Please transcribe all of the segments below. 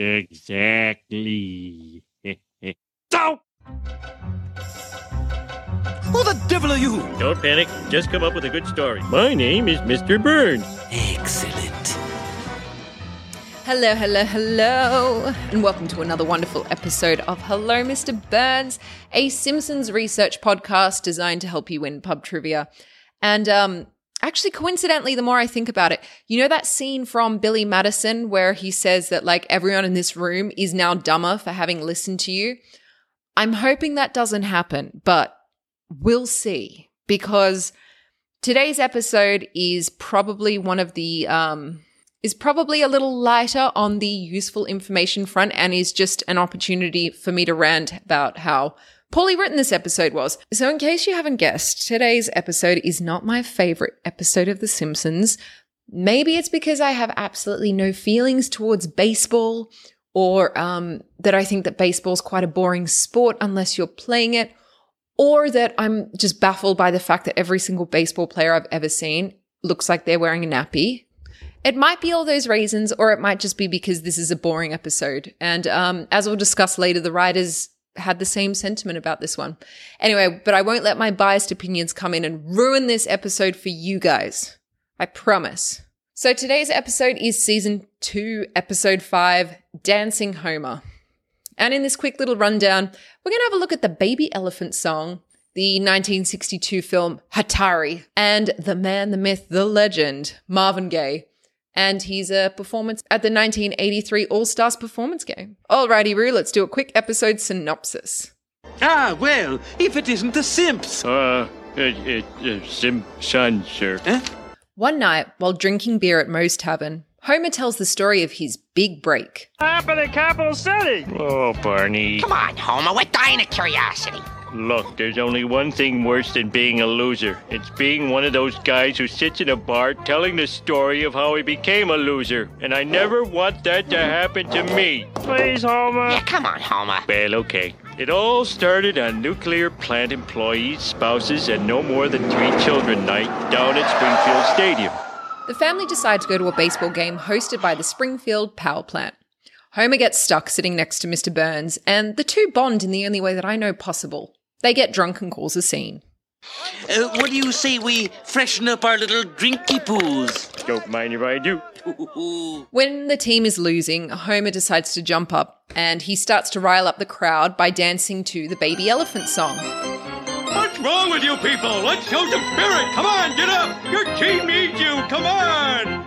Exactly. Don't! Who the devil are you? Don't panic. Just come up with a good story. My name is Mr. Burns. Excellent. Hello, hello, hello, and welcome to another wonderful episode of Hello, Mr. Burns, a Simpsons research podcast designed to help you win pub trivia. And um, actually, coincidentally, the more I think about it, you know that scene from Billy Madison where he says that like everyone in this room is now dumber for having listened to you? I'm hoping that doesn't happen, but we'll see because today's episode is probably one of the um is probably a little lighter on the useful information front and is just an opportunity for me to rant about how poorly written this episode was. So, in case you haven't guessed, today's episode is not my favorite episode of The Simpsons. Maybe it's because I have absolutely no feelings towards baseball or um, that I think that baseball's quite a boring sport unless you're playing it, or that I'm just baffled by the fact that every single baseball player I've ever seen looks like they're wearing a nappy. It might be all those reasons, or it might just be because this is a boring episode. And um, as we'll discuss later, the writers had the same sentiment about this one. Anyway, but I won't let my biased opinions come in and ruin this episode for you guys. I promise. So today's episode is season two, episode five Dancing Homer. And in this quick little rundown, we're going to have a look at the Baby Elephant song, the 1962 film Hatari, and the man, the myth, the legend, Marvin Gaye and he's a performance at the 1983 All Stars performance game. Alrighty, Roo, let's do a quick episode synopsis. Ah, well, if it isn't the Simps. Uh, it, it, uh, Simpson, sir. Huh? One night, while drinking beer at Moe's Tavern, Homer tells the story of his big break. happened in Capital City? Oh, Barney. Come on, Homer, we're dying of curiosity. Look, there's only one thing worse than being a loser. It's being one of those guys who sits in a bar telling the story of how he became a loser. And I never want that to happen to me. Please, Homer. Yeah, come on, Homer. Well, okay. It all started on nuclear plant employees, spouses, and no more than three children night down at Springfield Stadium. The family decide to go to a baseball game hosted by the Springfield Power Plant. Homer gets stuck sitting next to Mr. Burns, and the two bond in the only way that I know possible. They get drunk and cause a scene. Uh, what do you say we freshen up our little drinky poos? Don't mind if I do. When the team is losing, Homer decides to jump up and he starts to rile up the crowd by dancing to the Baby Elephant song. What's wrong with you people? Let's show some spirit. Come on, get up. Your team needs you. Come on.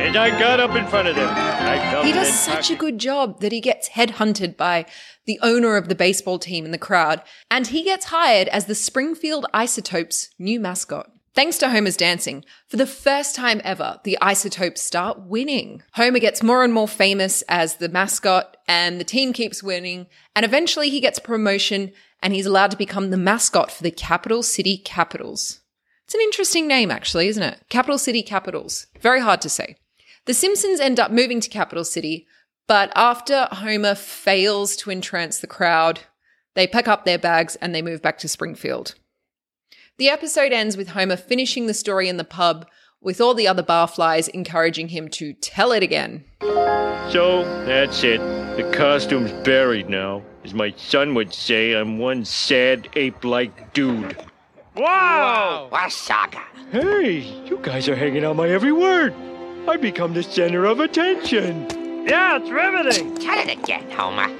And I got up in front of them. He does such a good job that he gets headhunted by the owner of the baseball team in the crowd, and he gets hired as the Springfield Isotopes' new mascot. Thanks to Homer's dancing, for the first time ever, the Isotopes start winning. Homer gets more and more famous as the mascot, and the team keeps winning, and eventually he gets promotion and he's allowed to become the mascot for the Capital City Capitals. It's an interesting name, actually, isn't it? Capital City Capitals. Very hard to say. The Simpsons end up moving to Capital City, but after Homer fails to entrance the crowd, they pack up their bags and they move back to Springfield. The episode ends with Homer finishing the story in the pub, with all the other barflies encouraging him to tell it again. So that's it. The costume's buried now. As my son would say, I'm one sad ape-like dude. Wow! What a. Hey, you guys are hanging on my every word. I become the center of attention. Yeah, it's riveting. Tell it again, Homer.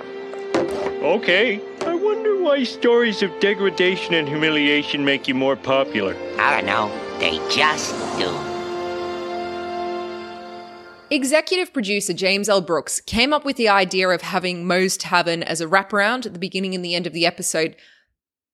Okay. I wonder why stories of degradation and humiliation make you more popular. I don't know. They just do. Executive producer James L. Brooks came up with the idea of having Moe's Tavern as a wraparound at the beginning and the end of the episode,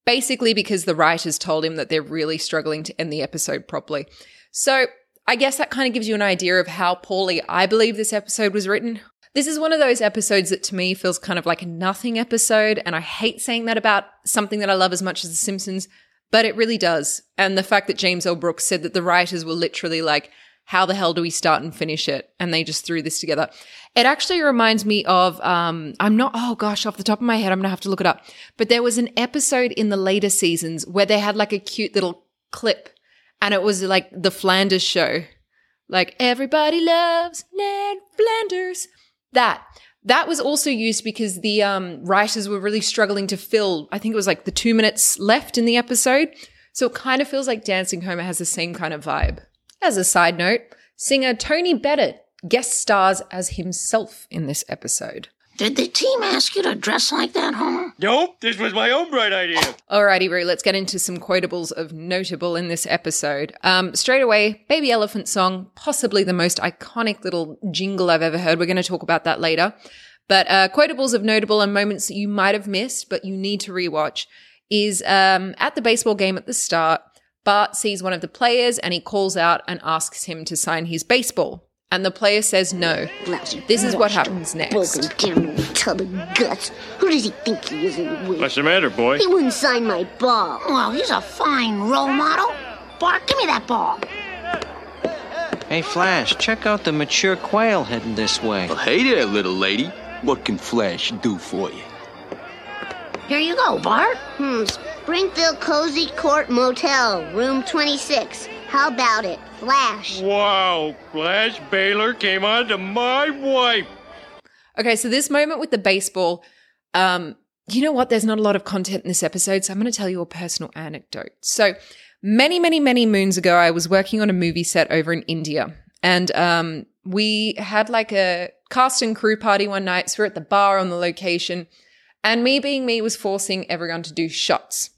basically because the writers told him that they're really struggling to end the episode properly. So I guess that kind of gives you an idea of how poorly I believe this episode was written. This is one of those episodes that to me feels kind of like a nothing episode, and I hate saying that about something that I love as much as The Simpsons, but it really does. And the fact that James L. Brooks said that the writers were literally like, how the hell do we start and finish it? And they just threw this together. It actually reminds me of, um, I'm not, oh gosh, off the top of my head, I'm gonna have to look it up. But there was an episode in the later seasons where they had like a cute little clip and it was like the Flanders show. Like, everybody loves Ned Flanders. That that was also used because the um, writers were really struggling to fill. I think it was like the two minutes left in the episode, so it kind of feels like Dancing Homer has the same kind of vibe. As a side note, singer Tony Bennett guest stars as himself in this episode. Did the team ask you to dress like that, Homer? Nope, this was my own bright idea. Alrighty, Roo, let's get into some quotables of notable in this episode. Um, straight away, Baby Elephant song, possibly the most iconic little jingle I've ever heard. We're going to talk about that later. But uh, quotables of notable and moments that you might have missed, but you need to rewatch, is um, at the baseball game at the start, Bart sees one of the players and he calls out and asks him to sign his baseball. And the player says no. This is what happens next. Broken down old tub of guts. Who does he think he is anyway? What's the matter, boy? He wouldn't sign my ball. Well, he's a fine role model. Bart, give me that ball. Hey, Flash, check out the mature quail heading this way. Well, hey there, little lady. What can Flash do for you? Here you go, Bart. Hmm, Springfield Cozy Court Motel, room 26. How about it? Flash. Wow, Flash Baylor came on to my wife. Okay, so this moment with the baseball, um, you know what? There's not a lot of content in this episode, so I'm going to tell you a personal anecdote. So, many, many, many moons ago, I was working on a movie set over in India, and um, we had like a cast and crew party one night. So we're at the bar on the location, and me being me was forcing everyone to do shots.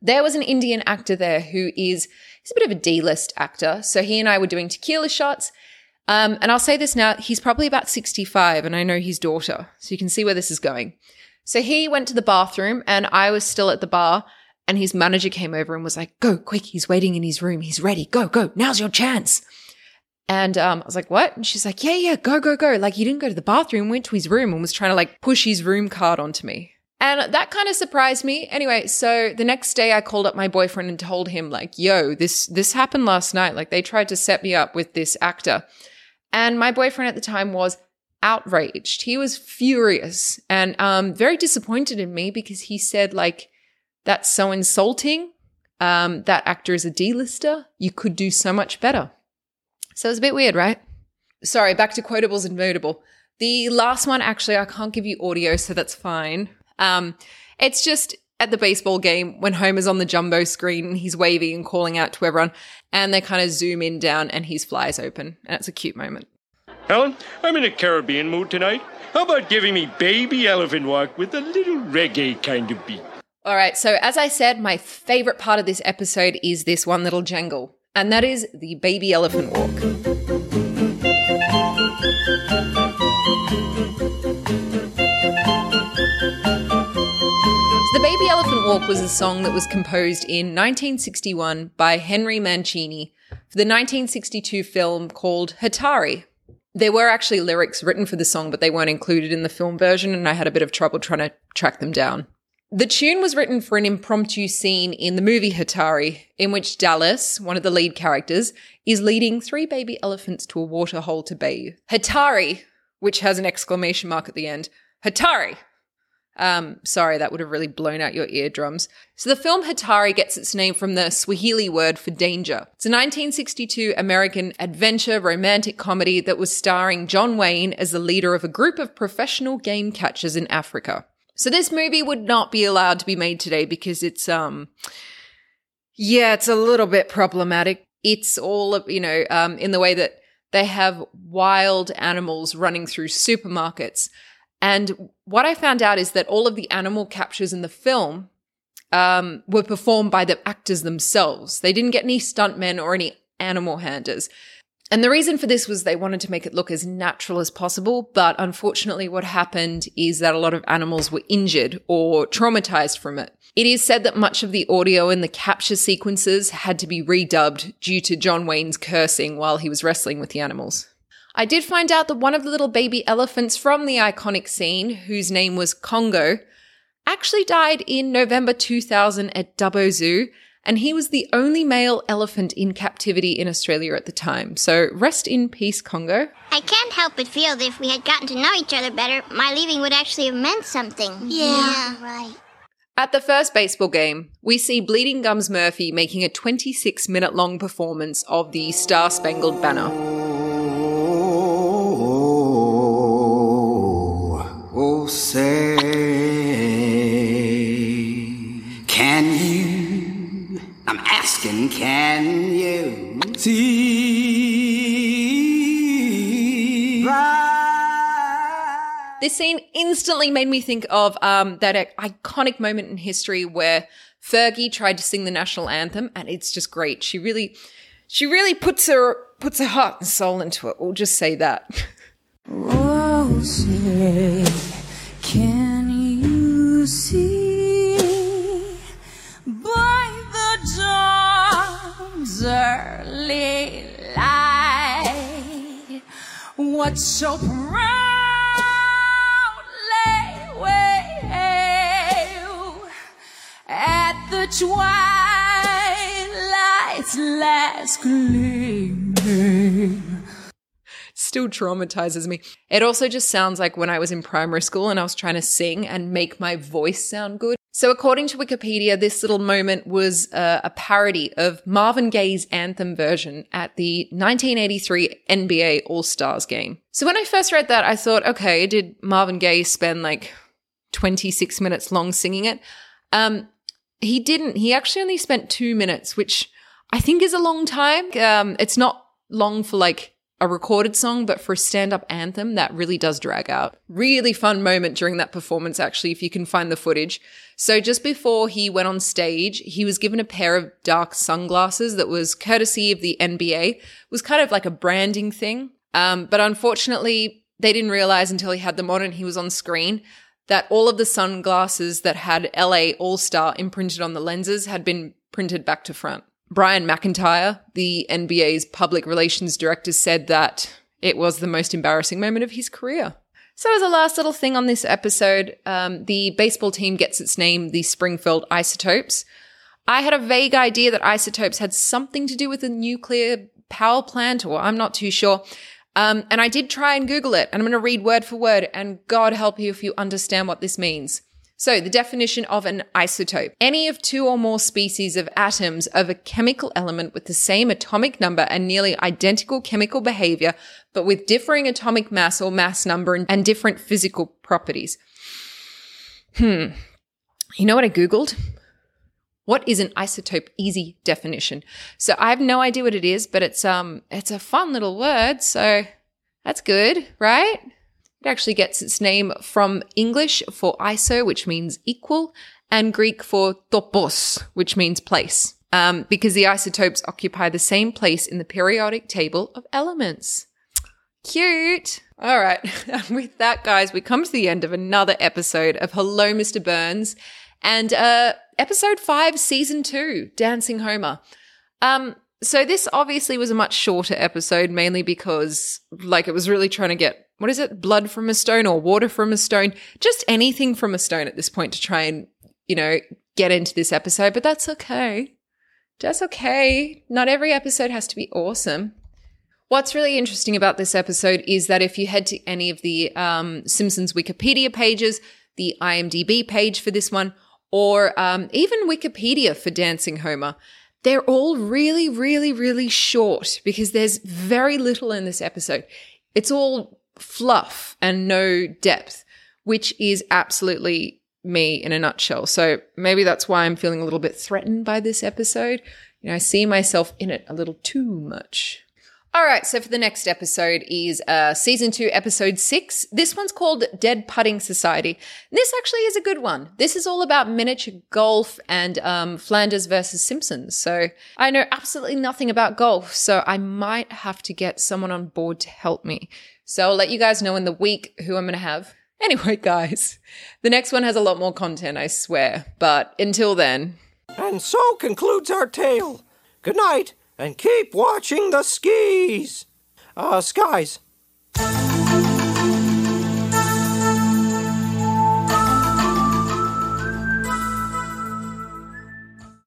There was an Indian actor there who is he's a bit of a D-list actor. So he and I were doing tequila shots. Um, and I'll say this now, he's probably about 65, and I know his daughter. So you can see where this is going. So he went to the bathroom, and I was still at the bar, and his manager came over and was like, Go, quick, he's waiting in his room. He's ready. Go, go. Now's your chance. And um, I was like, What? And she's like, Yeah, yeah, go, go, go. Like, he didn't go to the bathroom, went to his room, and was trying to like push his room card onto me. And that kind of surprised me. Anyway, so the next day I called up my boyfriend and told him like, "Yo, this this happened last night. Like they tried to set me up with this actor." And my boyfriend at the time was outraged. He was furious and um very disappointed in me because he said like that's so insulting. Um that actor is a D-lister. You could do so much better. So it's a bit weird, right? Sorry, back to quotables and notable. The last one, actually, I can't give you audio, so that's fine. Um, it's just at the baseball game when Homer's on the jumbo screen and he's waving and calling out to everyone, and they kind of zoom in down and his flies open, and it's a cute moment. Helen, I'm in a Caribbean mood tonight. How about giving me Baby Elephant Walk with a little reggae kind of beat? All right, so as I said, my favorite part of this episode is this one little jangle, and that is the baby elephant walk. Walk was a song that was composed in 1961 by Henry Mancini for the 1962 film called Hatari. There were actually lyrics written for the song, but they weren't included in the film version, and I had a bit of trouble trying to track them down. The tune was written for an impromptu scene in the movie Hatari, in which Dallas, one of the lead characters, is leading three baby elephants to a waterhole to bathe. Hatari, which has an exclamation mark at the end, Hatari! Um, sorry, that would have really blown out your eardrums. So the film Hatari gets its name from the Swahili word for danger. It's a 1962 American adventure romantic comedy that was starring John Wayne as the leader of a group of professional game catchers in Africa. So this movie would not be allowed to be made today because it's um yeah, it's a little bit problematic. It's all you know, um, in the way that they have wild animals running through supermarkets. And what I found out is that all of the animal captures in the film um, were performed by the actors themselves. They didn't get any stuntmen or any animal handlers. And the reason for this was they wanted to make it look as natural as possible. But unfortunately, what happened is that a lot of animals were injured or traumatized from it. It is said that much of the audio in the capture sequences had to be redubbed due to John Wayne's cursing while he was wrestling with the animals. I did find out that one of the little baby elephants from the iconic scene, whose name was Congo, actually died in November 2000 at Dubbo Zoo, and he was the only male elephant in captivity in Australia at the time. So rest in peace, Congo. I can't help but feel that if we had gotten to know each other better, my leaving would actually have meant something. Yeah. right. At the first baseball game, we see Bleeding Gums Murphy making a 26 minute long performance of the Star Spangled Banner. say, can you? I'm asking, can you see? Right? This scene instantly made me think of um, that iconic moment in history where Fergie tried to sing the national anthem, and it's just great. She really, she really puts her puts her heart and soul into it. We'll just say that. Oh, what so proudly we hail at the twilight's last gleaming? Still traumatizes me. It also just sounds like when I was in primary school and I was trying to sing and make my voice sound good. So, according to Wikipedia, this little moment was uh, a parody of Marvin Gaye's anthem version at the 1983 NBA All Stars game. So, when I first read that, I thought, okay, did Marvin Gaye spend like 26 minutes long singing it? Um, he didn't. He actually only spent two minutes, which I think is a long time. Um, it's not long for like a recorded song, but for a stand up anthem, that really does drag out. Really fun moment during that performance, actually, if you can find the footage. So just before he went on stage, he was given a pair of dark sunglasses that was courtesy of the NBA. It was kind of like a branding thing. Um, but unfortunately, they didn't realize until he had them on and he was on screen that all of the sunglasses that had LA All Star imprinted on the lenses had been printed back to front. Brian McIntyre, the NBA's public relations director, said that it was the most embarrassing moment of his career. So, as a last little thing on this episode, um, the baseball team gets its name, the Springfield Isotopes. I had a vague idea that isotopes had something to do with a nuclear power plant, or I'm not too sure. Um, and I did try and Google it, and I'm going to read word for word, and God help you if you understand what this means. So, the definition of an isotope any of two or more species of atoms of a chemical element with the same atomic number and nearly identical chemical behavior, but with differing atomic mass or mass number and, different physical properties. Hmm. You know what I Googled? What is an isotope easy definition? So I have no idea what it is, but it's um it's a fun little word, so that's good, right? It actually gets its name from English for iso, which means equal, and Greek for topos, which means place. Um, because the isotopes occupy the same place in the periodic table of elements. Cute. All right. With that, guys, we come to the end of another episode of Hello, Mr. Burns, and uh, episode five, season two, Dancing Homer. Um, so this obviously was a much shorter episode, mainly because, like, it was really trying to get what is it, blood from a stone or water from a stone, just anything from a stone at this point to try and, you know, get into this episode. But that's okay. That's okay. Not every episode has to be awesome. What's really interesting about this episode is that if you head to any of the um, Simpsons Wikipedia pages, the IMDb page for this one, or um, even Wikipedia for Dancing Homer, they're all really, really, really short because there's very little in this episode. It's all fluff and no depth, which is absolutely me in a nutshell. So maybe that's why I'm feeling a little bit threatened by this episode. You know, I see myself in it a little too much. All right, so for the next episode is uh, season two, episode six. This one's called Dead Putting Society. This actually is a good one. This is all about miniature golf and um, Flanders versus Simpsons. So I know absolutely nothing about golf, so I might have to get someone on board to help me. So I'll let you guys know in the week who I'm going to have. Anyway, guys, the next one has a lot more content, I swear. But until then, And so concludes our tale. Good night, and keep watching the skis. Uh, skies.